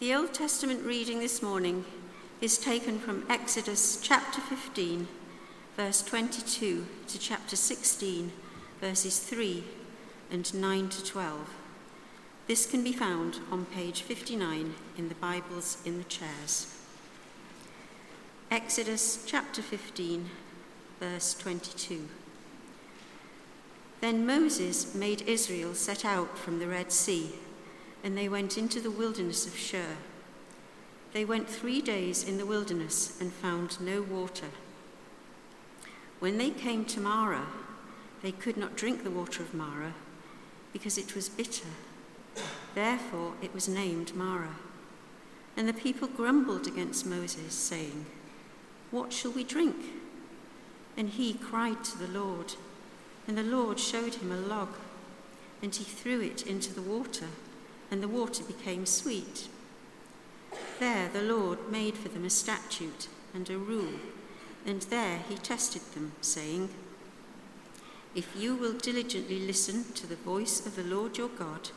The Old Testament reading this morning is taken from Exodus chapter 15, verse 22, to chapter 16, verses 3 and 9 to 12. This can be found on page 59 in the Bibles in the chairs. Exodus chapter 15, verse 22. Then Moses made Israel set out from the Red Sea and they went into the wilderness of Shur. They went three days in the wilderness and found no water. When they came to Marah, they could not drink the water of Marah because it was bitter. Therefore it was named Marah. And the people grumbled against Moses, saying, What shall we drink? And he cried to the Lord, and the Lord showed him a log, and he threw it into the water and the water became sweet. There the Lord made for them a statute and a rule, and there he tested them, saying, If you will diligently listen to the voice of the Lord your God,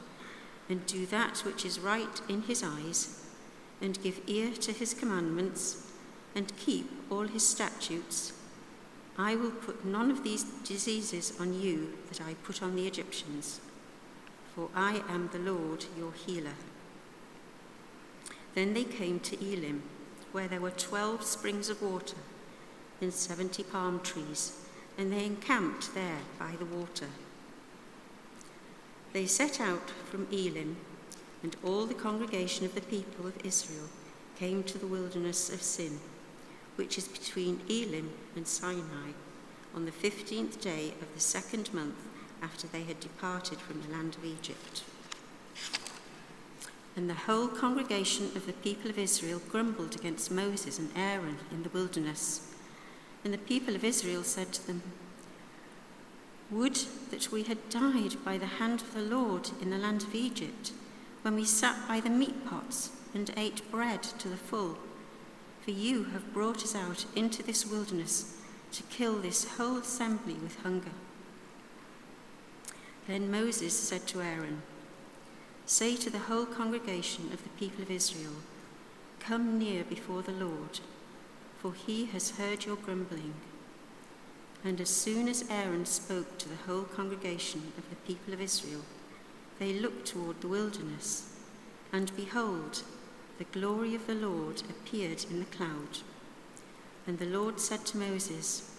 and do that which is right in his eyes, and give ear to his commandments, and keep all his statutes, I will put none of these diseases on you that I put on the Egyptians for I am the Lord your healer. Then they came to Elim, where there were twelve springs of water and seventy palm trees, and they encamped there by the water. They set out from Elim, and all the congregation of the people of Israel came to the wilderness of Sin, which is between Elim and Sinai, on the fifteenth day of the second month after they had departed from the land of Egypt. And the whole congregation of the people of Israel grumbled against Moses and Aaron in the wilderness. And the people of Israel said to them, Would that we had died by the hand of the Lord in the land of Egypt, when we sat by the meat pots and ate bread to the full. For you have brought us out into this wilderness to kill this whole assembly with hunger. Then Moses said to Aaron, Say to the whole congregation of the people of Israel, Come near before the Lord, for he has heard your grumbling. And as soon as Aaron spoke to the whole congregation of the people of Israel, they looked toward the wilderness, and behold, the glory of the Lord appeared in the cloud. And the Lord said to Moses,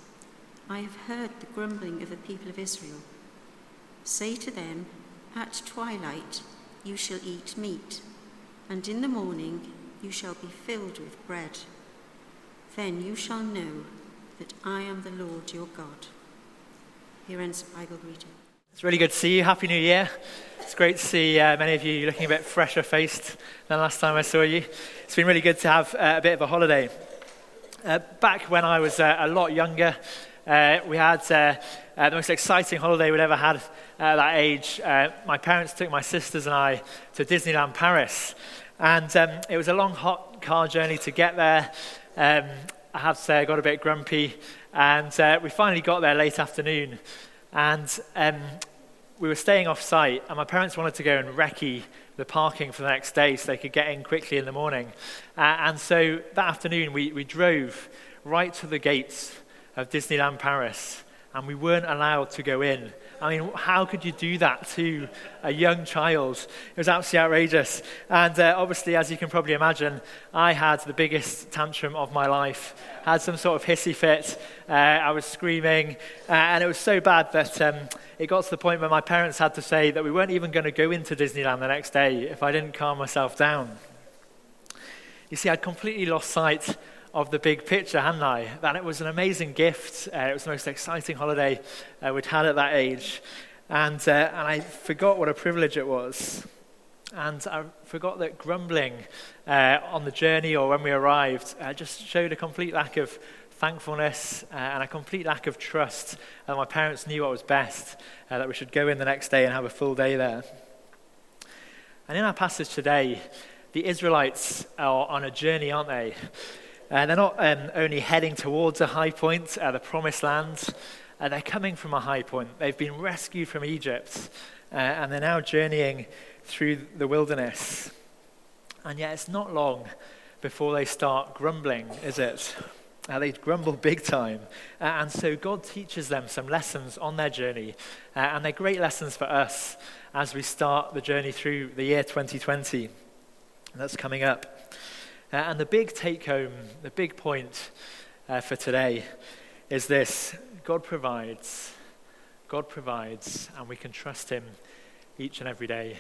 I have heard the grumbling of the people of Israel. Say to them, At twilight you shall eat meat, and in the morning you shall be filled with bread. Then you shall know that I am the Lord your God. Here ends the Bible reading. It's really good to see you. Happy New Year. It's great to see uh, many of you looking a bit fresher faced than last time I saw you. It's been really good to have uh, a bit of a holiday. Uh, back when I was uh, a lot younger, uh, we had uh, uh, the most exciting holiday we'd ever had at that age. Uh, my parents took my sisters and I to Disneyland Paris. And um, it was a long, hot car journey to get there. Um, I have to say, I got a bit grumpy. And uh, we finally got there late afternoon. And um, we were staying off site, and my parents wanted to go and recce the parking for the next day so they could get in quickly in the morning. Uh, and so that afternoon, we, we drove right to the gates of Disneyland Paris, and we weren't allowed to go in. I mean, how could you do that to a young child? It was absolutely outrageous. And uh, obviously, as you can probably imagine, I had the biggest tantrum of my life. I had some sort of hissy fit. Uh, I was screaming, uh, and it was so bad that um, it got to the point where my parents had to say that we weren't even going to go into Disneyland the next day if I didn't calm myself down. You see, I'd completely lost sight of the big picture, hadn't I? That it was an amazing gift. Uh, it was the most exciting holiday uh, we'd had at that age. And, uh, and I forgot what a privilege it was. And I forgot that grumbling uh, on the journey or when we arrived uh, just showed a complete lack of thankfulness uh, and a complete lack of trust that my parents knew what was best, that we should go in the next day and have a full day there. And in our passage today, the Israelites are on a journey, aren't they? And they're not um, only heading towards a high point, uh, the promised land, uh, they're coming from a high point. They've been rescued from Egypt, uh, and they're now journeying through the wilderness. And yet, it's not long before they start grumbling, is it? Uh, they grumble big time. Uh, and so God teaches them some lessons on their journey. Uh, and they're great lessons for us as we start the journey through the year 2020 that's coming up. Uh, and the big take home, the big point uh, for today is this God provides. God provides, and we can trust Him each and every day.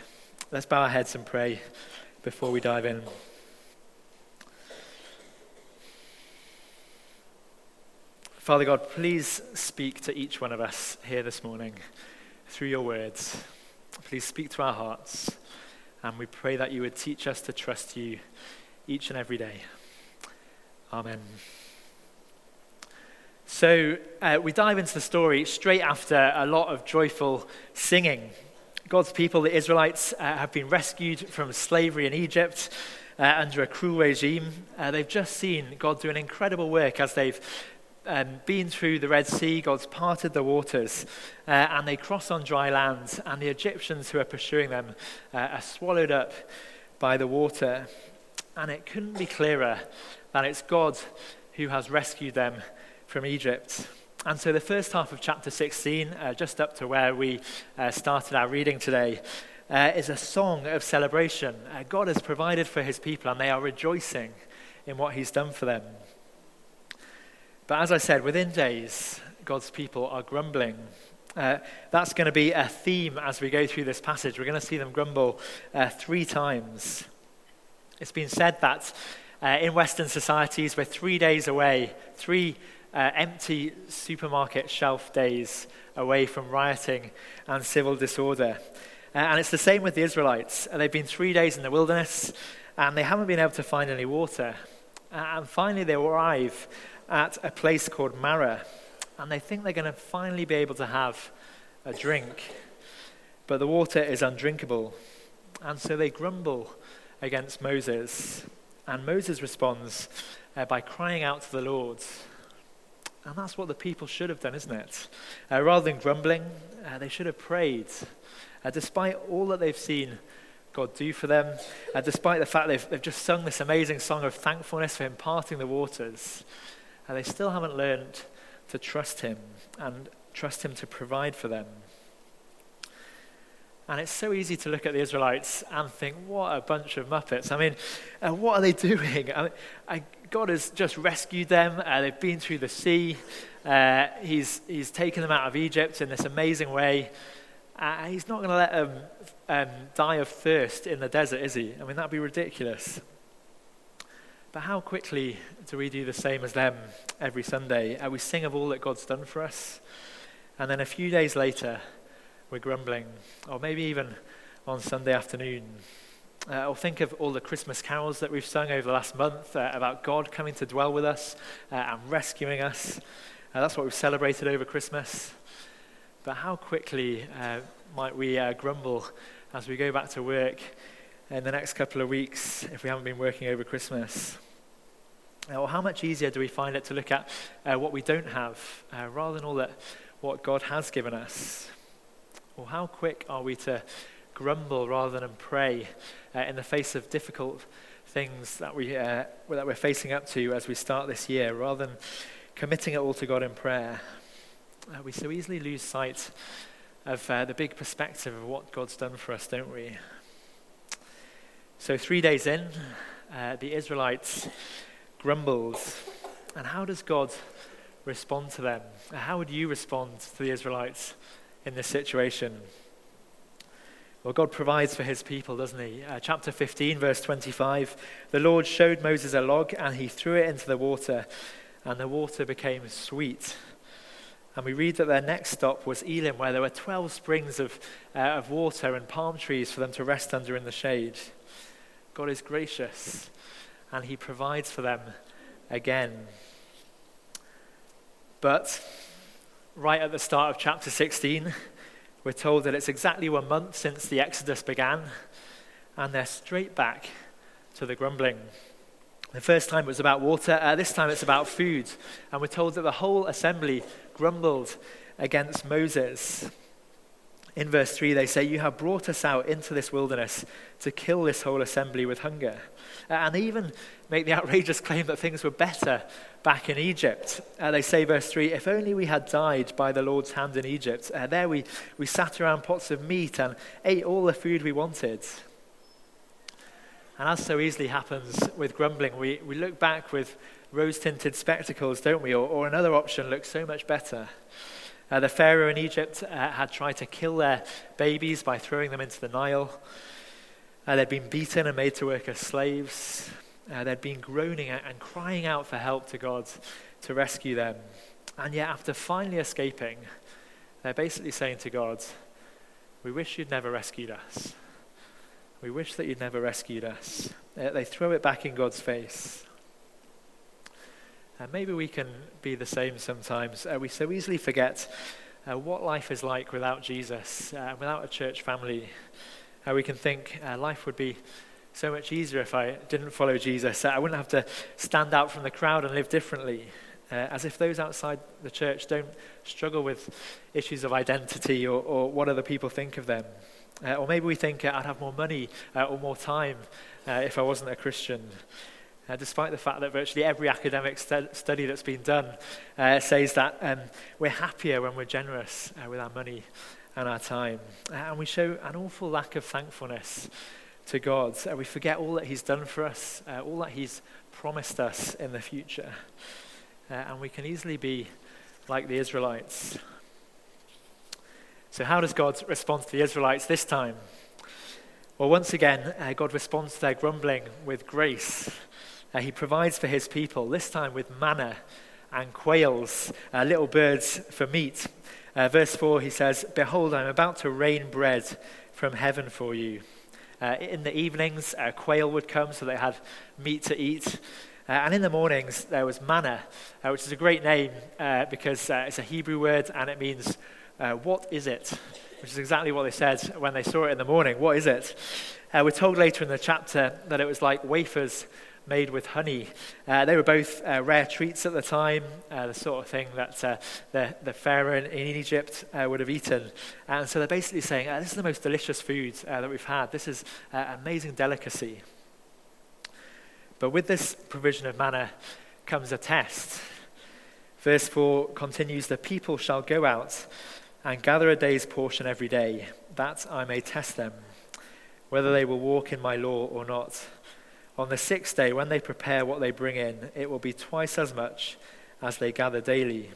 Let's bow our heads and pray before we dive in. Father God, please speak to each one of us here this morning through your words. Please speak to our hearts. And we pray that you would teach us to trust you each and every day. Amen. So uh, we dive into the story straight after a lot of joyful singing. God's people, the Israelites, uh, have been rescued from slavery in Egypt uh, under a cruel regime. Uh, they've just seen God do an incredible work as they've um, been through the Red Sea, God's parted the waters, uh, and they cross on dry land, and the Egyptians who are pursuing them uh, are swallowed up by the water. And it couldn't be clearer that it's God who has rescued them from Egypt. And so, the first half of chapter 16, uh, just up to where we uh, started our reading today, uh, is a song of celebration. Uh, God has provided for his people, and they are rejoicing in what he's done for them. But as I said, within days, God's people are grumbling. Uh, that's going to be a theme as we go through this passage. We're going to see them grumble uh, three times. It's been said that uh, in Western societies, we're three days away, three uh, empty supermarket shelf days away from rioting and civil disorder. Uh, and it's the same with the Israelites. Uh, they've been three days in the wilderness and they haven't been able to find any water. and finally, they arrive at a place called Marah, and they think they're going to finally be able to have a drink. But the water is undrinkable, and so they grumble against Moses. And Moses responds uh, by crying out to the Lord. And that's what the people should have done, isn't it? Uh, rather than grumbling, uh, they should have prayed. Uh, despite all that they've seen God do for them, uh, despite the fact they've, they've just sung this amazing song of thankfulness for Him parting the waters, and they still haven't learned to trust Him and trust Him to provide for them. And it's so easy to look at the Israelites and think, what a bunch of muppets. I mean, uh, what are they doing? I mean, I, God has just rescued them. Uh, they've been through the sea. Uh, he's, he's taken them out of Egypt in this amazing way. Uh, he's not going to let them um, die of thirst in the desert, is he? I mean, that'd be ridiculous. But how quickly do we do the same as them every Sunday? Uh, we sing of all that God's done for us, and then a few days later, we're grumbling, or maybe even on Sunday afternoon. Uh, or think of all the Christmas carols that we've sung over the last month uh, about God coming to dwell with us uh, and rescuing us. Uh, that's what we've celebrated over Christmas. But how quickly uh, might we uh, grumble as we go back to work in the next couple of weeks if we haven't been working over Christmas? Or how much easier do we find it to look at what we don't have rather than all that what God has given us? Or how quick are we to grumble rather than pray uh, in the face of difficult things that, we, uh, that we're facing up to as we start this year, rather than committing it all to God in prayer? Uh, we so easily lose sight of uh, the big perspective of what God's done for us, don't we? So, three days in, uh, the Israelites grumbled. And how does God respond to them? How would you respond to the Israelites in this situation? Well, God provides for his people, doesn't he? Uh, chapter 15, verse 25 The Lord showed Moses a log, and he threw it into the water, and the water became sweet. And we read that their next stop was Elim, where there were 12 springs of, uh, of water and palm trees for them to rest under in the shade. God is gracious, and he provides for them again. But right at the start of chapter 16, we're told that it's exactly one month since the Exodus began, and they're straight back to the grumbling. The first time it was about water, uh, this time it's about food. And we're told that the whole assembly grumbled against Moses. In verse 3, they say, You have brought us out into this wilderness to kill this whole assembly with hunger. Uh, and they even make the outrageous claim that things were better back in Egypt. Uh, they say, verse 3, If only we had died by the Lord's hand in Egypt. Uh, there we, we sat around pots of meat and ate all the food we wanted. And as so easily happens with grumbling, we, we look back with rose tinted spectacles, don't we? Or, or another option looks so much better. Uh, the Pharaoh in Egypt uh, had tried to kill their babies by throwing them into the Nile. Uh, they'd been beaten and made to work as slaves. Uh, they'd been groaning and crying out for help to God to rescue them. And yet, after finally escaping, they're basically saying to God, We wish you'd never rescued us. We wish that you'd never rescued us. Uh, they throw it back in God's face. And maybe we can be the same sometimes. Uh, we so easily forget uh, what life is like without Jesus, uh, without a church family. Uh, we can think uh, life would be so much easier if I didn't follow Jesus. I wouldn't have to stand out from the crowd and live differently. Uh, as if those outside the church don't struggle with issues of identity or, or what other people think of them. Uh, or maybe we think uh, I'd have more money uh, or more time uh, if I wasn't a Christian. Uh, despite the fact that virtually every academic stu- study that's been done says that um, we're happier when we're generous with our money and our time. and we show an awful lack of thankfulness to God. Uh, we forget all that He's done for us, uh, all that He's promised us in the future. Uh, and we can easily be like the Israelites. So, how does God respond to the Israelites this time? Well, once again, uh, God responds to their grumbling with grace. Uh, he provides for His people, this time with manna and quails, uh, little birds for meat. verse 4, he says, Behold, I'm about to rain bread from heaven for you. Uh, in the evenings, uh, quail would come, so they had meat to eat. Uh, and in the mornings, there was manna, uh, which is a great name uh, because uh, it's a Hebrew word and it means, what is it? Which is exactly what they said when they saw it in the morning. What is it? we're told later in the chapter that it was like wafers made with honey. Uh, they were both uh, rare treats at the time, uh, the sort of thing that uh, the, the Pharaoh in, Egypt uh, would have eaten. And so they're basically saying, uh, This is the most delicious food that we've had. This is amazing delicacy. But with this provision of manna comes a test. Verse 4 continues The people shall go out and gather a day's portion every day, that I may test them, whether they will walk in my law or not. On the sixth day, when they prepare what they bring in, it will be twice as much as they gather daily.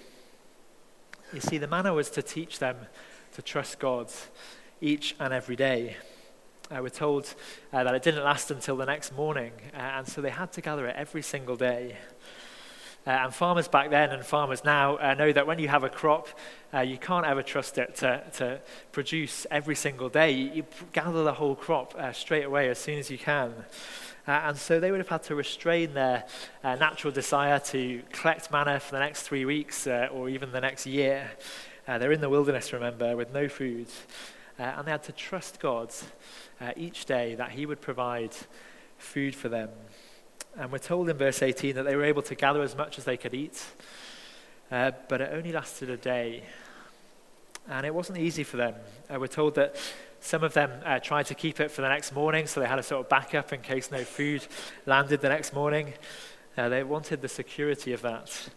You see, the manna was to teach them to trust God each and every day. Uh, we're told uh, that it didn't last until the next morning, uh, and so they had to gather it every single day. Uh, and farmers back then and farmers now uh, know that when you have a crop, uh, you can't ever trust it to, to produce every single day. You, you gather the whole crop straight away as soon as you can. Uh, and so they would have had to restrain their uh, natural desire to collect manna for the next three weeks uh, or even the next year. Uh, they're in the wilderness, remember, with no food. Uh, and they had to trust God uh, each day that He would provide food for them. And we're told in verse 18 that they were able to gather as much as they could eat, but it only lasted a day. And it wasn't easy for them. we're told that some of them uh, tried to keep it for the next morning, so they had a sort of backup in case no food landed the next morning. Uh, they wanted the security of that.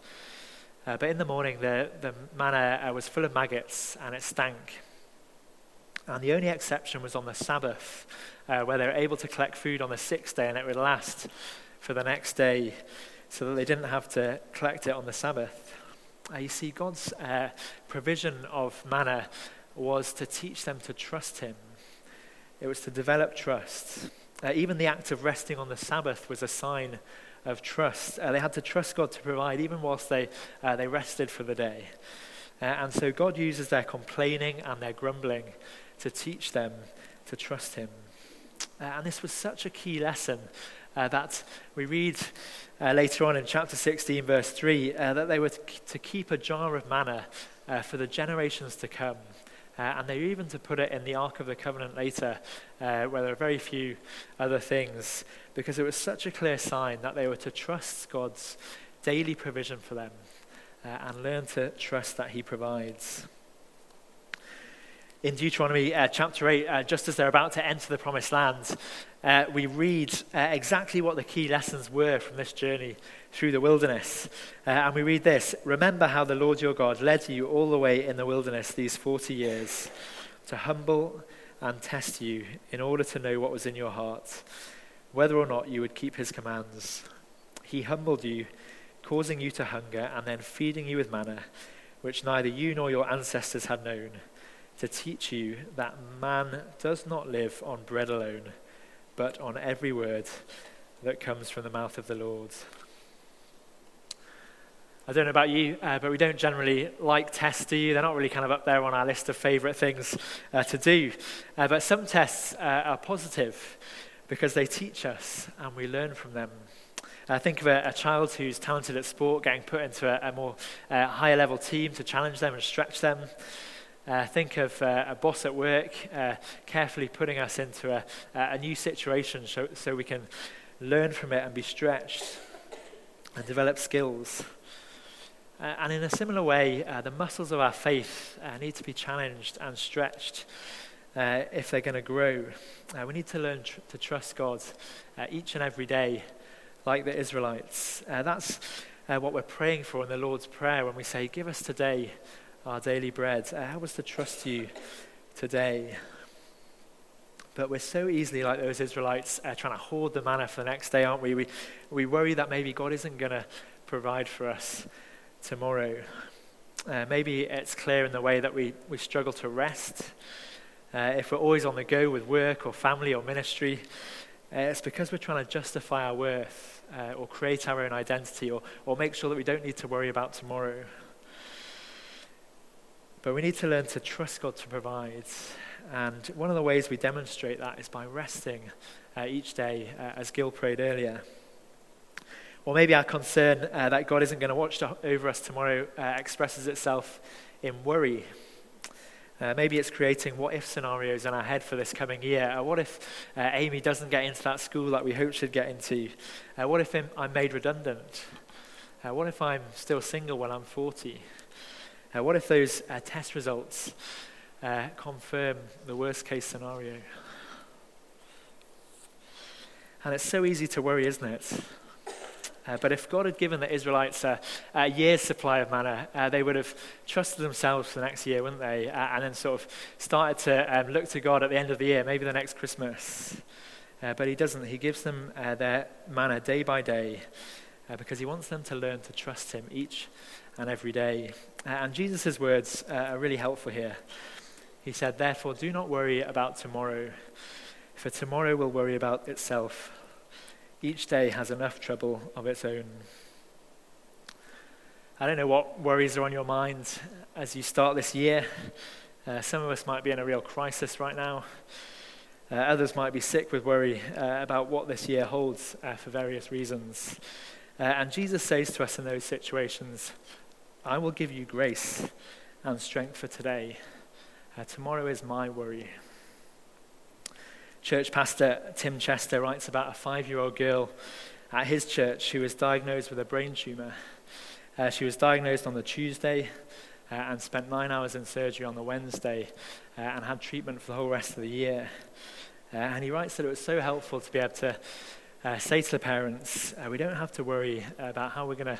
Uh, but in the morning, the, the manna uh, was full of maggots and it stank. And the only exception was on the Sabbath, uh, where they were able to collect food on the sixth day and it would last for the next day so that they didn't have to collect it on the Sabbath. Uh, you see, God's provision of manna was to teach them to trust him. It was to develop trust. Uh, even the act of resting on the Sabbath was a sign of trust. Uh, they had to trust God to provide, even whilst they, uh, they rested for the day. Uh, and so God uses their complaining and their grumbling to teach them to trust Him. Uh, and this was such a key lesson uh, that we read later on in chapter 16, verse 3, that they were to keep a jar of manna for the generations to come. Uh, and they're even to put it in the Ark of the Covenant later, uh, where there are very few other things, because it was such a clear sign that they were to trust God's daily provision for them uh, and learn to trust that He provides. In Deuteronomy uh, chapter 8, uh, just as they're about to enter the promised land, uh, we read uh, exactly what the key lessons were from this journey through the wilderness. Uh, and we read this Remember how the Lord your God led you all the way in the wilderness these 40 years to humble and test you in order to know what was in your heart, whether or not you would keep his commands. He humbled you, causing you to hunger, and then feeding you with manna, which neither you nor your ancestors had known to teach you that man does not live on bread alone, but on every word that comes from the mouth of the Lord. I don't know about you, uh, but we don't generally like tests, do you? They're not really kind of up there on our list of favourite things uh, to do. Uh, but some tests uh, are positive because they teach us and we learn from them. Uh, think of a, a, child who's talented at sport getting put into a, a more uh, higher level team to challenge them and stretch them. Uh, think of uh, a boss at work uh, carefully putting us into a, a new situation so, so, we can learn from it and be stretched and develop skills. Uh, and in a similar way, uh, the muscles of our faith uh, need to be challenged and stretched if they're going to grow. we need to learn tr- to trust God each and every day, like the Israelites. that's what we're praying for in the Lord's Prayer when we say, Give us today our daily bread. Uh, help us to trust you today. But we're so easily like those Israelites uh, trying to hoard the manna for the next day, aren't we? We, we worry that maybe God isn't going to provide for us tomorrow. Uh, maybe it's clear in the way that we, we struggle to rest. Uh, if we're always on the go with work or family or ministry, uh, it's because we're trying to justify our worth uh, or create our own identity or, or make sure that we don't need to worry about tomorrow. But we need to learn to trust God to provide. And one of the ways we demonstrate that is by resting uh, each day, uh, as Gil prayed earlier. Or maybe our concern uh, that God isn't going to watch over us tomorrow uh, expresses itself in worry. Uh, maybe it's creating what if scenarios in our head for this coming year. Uh, what if Amy doesn't get into that school that we hope she'd get into? what if I'm made redundant? what if I'm still single when I'm 40? Uh, what if those uh, test results uh, confirm the worst case scenario? And it's so easy to worry, isn't it? Uh, but if God had given the Israelites a, a year's supply of manna, uh, they would have trusted themselves for the next year, wouldn't they? Uh, and then sort of started to um, look to God at the end of the year, maybe the next Christmas. but He doesn't. He gives them their manna day by day because He wants them to learn to trust Him each and every day. Uh, and Jesus' words uh, are really helpful here. He said, Therefore, do not worry about tomorrow, for tomorrow will worry about itself. Each day has enough trouble of its own. I don't know what worries are on your mind as you start this year. Uh, some of us might be in a real crisis right now. Uh, others might be sick with worry uh, about what this year holds uh, for various reasons. And Jesus says to us in those situations, I will give you grace and strength for today. Uh, tomorrow is my worry. Church pastor Tim Chester writes about a five year old girl at his church who was diagnosed with a brain tumor. Uh, she was diagnosed on the Tuesday uh, and spent nine hours in surgery on the Wednesday uh, and had treatment for the whole rest of the year. Uh, and he writes that it was so helpful to be able to uh, say to the parents, we don't have to worry about how we're going to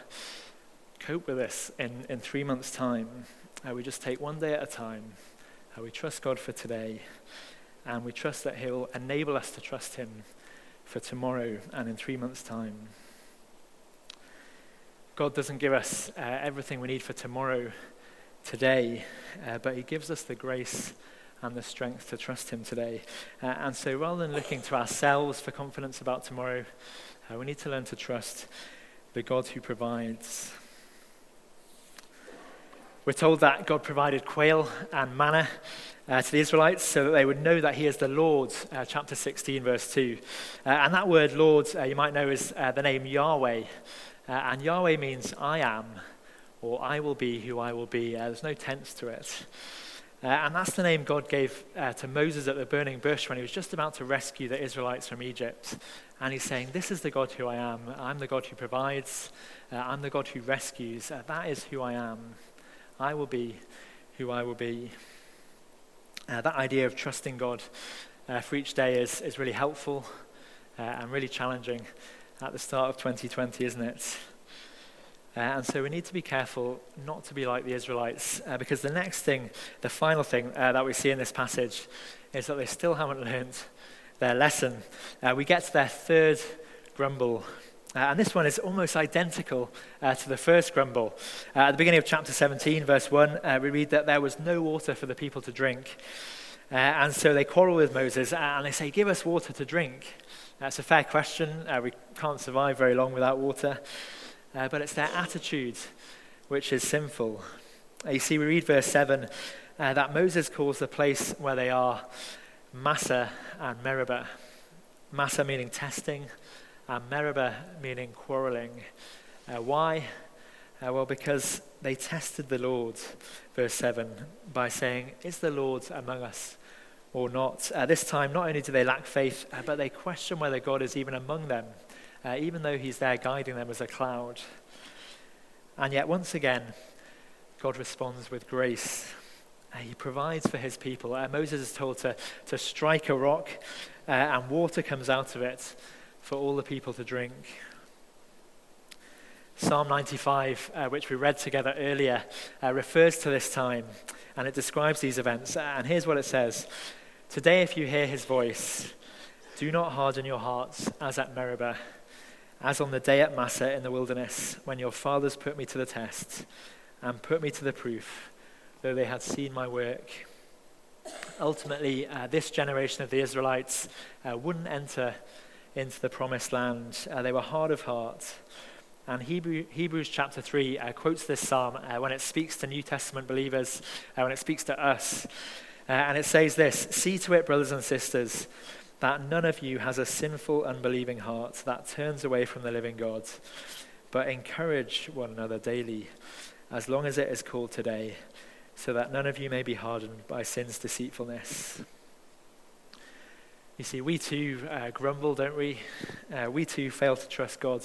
cope with this in, in three months' time. Uh, we just take one day at a time. Uh, we trust God for today. And we trust that He'll enable us to trust Him for tomorrow and in three months' time. God doesn't give us uh, everything we need for tomorrow today, uh, but He gives us the grace and the strength to trust Him today. Uh, and so rather than looking to ourselves for confidence about tomorrow, uh, we need to learn to trust the God who provides. We're told that God provided quail and manna uh, to the Israelites so that they would know that He is the Lord, uh, chapter 16, verse 2. Uh, and that word Lord, uh, you might know, is uh, the name Yahweh. Uh, and Yahweh means I am, or I will be who I will be. there's no tense to it. and that's the name God gave to Moses at the burning bush when he was just about to rescue the Israelites from Egypt. And he's saying, This is the God who I am. I'm the God who provides. I'm the God who rescues. that is who I am. I will be who I will be. Uh, that idea of trusting God uh, for each day is, is really helpful uh, and really challenging at the start of 2020, isn't it? Uh, and so we need to be careful not to be like the Israelites, uh, because the next thing, the final thing uh, that we see in this passage, is that they still haven't learned their lesson. We get to their third grumble. Uh, and this one is almost identical uh, to the first grumble. Uh, at the beginning of chapter 17, verse 1, uh, we read that there was no water for the people to drink. Uh, and so they quarrel with Moses and they say, Give us water to drink. That's a fair question. we can't survive very long without water. but it's their attitude which is sinful. you see, we read verse 7 that Moses calls the place where they are Massah and Meribah. Massah meaning testing, and Meribah meaning quarreling. Uh, why? Uh, well, because they tested the Lord, verse 7, by saying, Is the Lord among us or not? Uh, this time, not only do they lack faith, uh, but they question whether God is even among them, uh, even though He's there guiding them as a cloud. And yet, once again, God responds with grace. Uh, he provides for his people. Moses is told to, to strike a rock, and water comes out of it for all the people to drink. Psalm 95, uh, which we read together earlier, uh, refers to this time and it describes these events. And here's what it says Today, if you hear his voice, do not harden your hearts as at Meribah, as on the day at Massah in the wilderness, when your fathers put me to the test and put me to the proof though they had seen my work. Ultimately, uh, this generation of the Israelites uh, wouldn't enter into the promised land. Uh, they were hard of heart. And Hebrew, Hebrews chapter 3 uh, quotes this psalm uh, when it speaks to New Testament believers, uh, when it speaks to us. and it says this See to it, brothers and sisters, that none of you has a sinful, unbelieving heart that turns away from the living God, but encourage one another daily, as long as it is called today so that none of you may be hardened by sin's deceitfulness. You see, we too uh, grumble, don't we? Uh, we too fail to trust God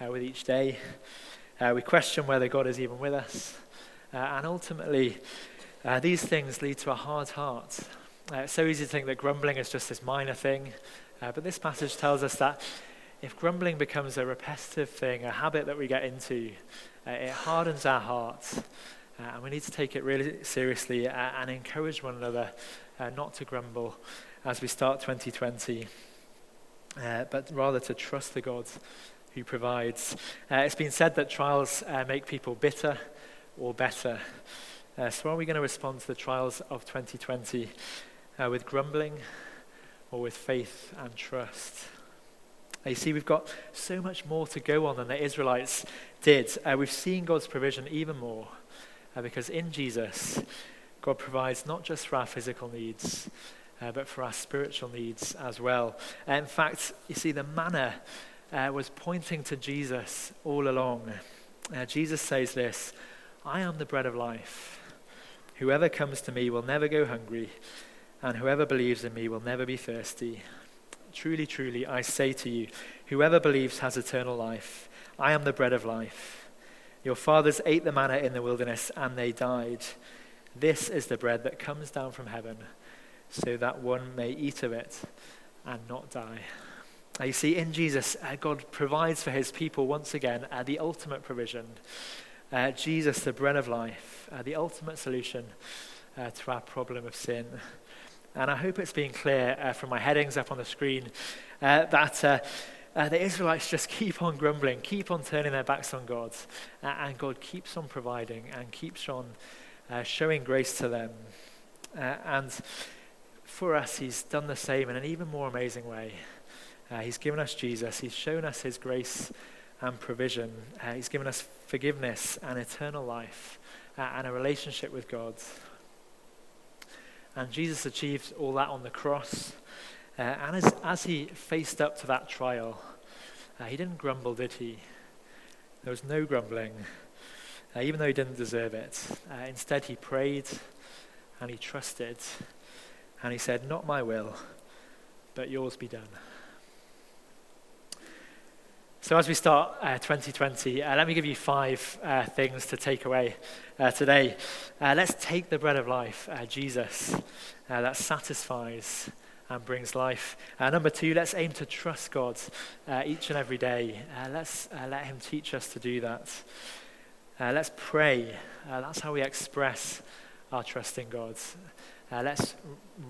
uh, with each day. Uh, we question whether God is even with us. Uh, and ultimately, uh, these things lead to a hard heart. it's so easy to think that grumbling is just this minor thing. but this passage tells us that if grumbling becomes a repetitive thing, a habit that we get into, it hardens our hearts. And we need to take it really seriously and encourage one another not to grumble as we start 2020, uh, but rather to trust the God who provides. Uh, it's been said that trials uh, make people bitter or better. so, are we going to respond to the trials of 2020 with grumbling or with faith and trust? you see, we've got so much more to go on than the Israelites did. we've seen God's provision even more. Uh, because in Jesus, God provides not just for our physical needs, uh, but for our spiritual needs as well. Uh, in fact, you see, the manna uh, was pointing to Jesus all along. Uh, Jesus says this I am the bread of life. Whoever comes to me will never go hungry, and whoever believes in me will never be thirsty. Truly, truly, I say to you, whoever believes has eternal life. I am the bread of life. Your fathers ate the manna in the wilderness and they died. This is the bread that comes down from heaven, so that one may eat of it and not die. Now, you see, in Jesus, uh, God provides for his people once again uh, the ultimate provision. Uh, Jesus, the bread of life, uh, the ultimate solution uh, to our problem of sin. And I hope it's been clear uh, from my headings up on the screen that uh, the Israelites just keep on grumbling, keep on turning their backs on God, uh, and God keeps on providing and keeps on uh, showing grace to them. And for us, He's done the same in an even more amazing way. Uh, he's given us Jesus, He's shown us His grace and provision, uh, He's given us forgiveness and eternal life and a relationship with God. And Jesus achieved all that on the cross. Uh, and as, as he faced up to that trial, uh, he didn't grumble, did he? There was no grumbling, uh, even though he didn't deserve it. Uh, instead, he prayed and he trusted. And he said, Not my will, but yours be done. So, as we start uh, 2020, uh, let me give you five uh, things to take away uh, today. Uh, let's take the bread of life, uh, Jesus, that satisfies and brings life. number two, let's aim to trust God each and every day. let's let Him teach us to do that. let's pray. that's how we express our trust in God. Let's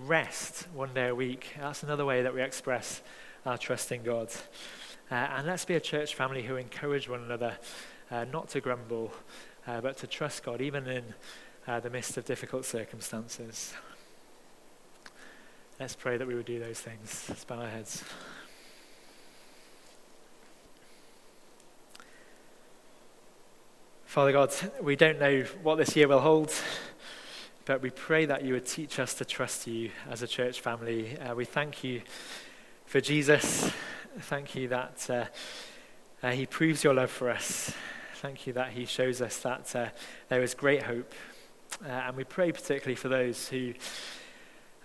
rest one day a week. That's another way that we express our trust in God. Uh, and let's be a church family who encourage one another uh, not to grumble, uh, but to trust God, even in uh, the midst of difficult circumstances. Let's pray that we would do those things. Let's bow our heads. Father God, we don't know what this year will hold, but we pray that you would teach us to trust you as a church family. Uh, we thank you for Jesus Thank you that uh, uh, He proves your love for us. Thank you that He shows us that uh, there is great hope. Uh, and we pray particularly for those who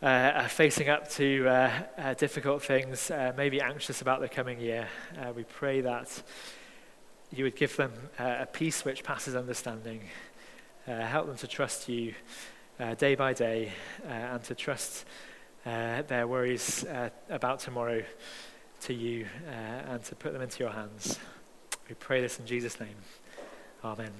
uh, are facing up to difficult things, maybe anxious about the coming year. we pray that you would give them a peace which passes understanding. help them to trust you Uh, day by day uh, and to trust uh, their worries about tomorrow to you uh, and to put them into your hands. We pray this in Jesus' name. Amen.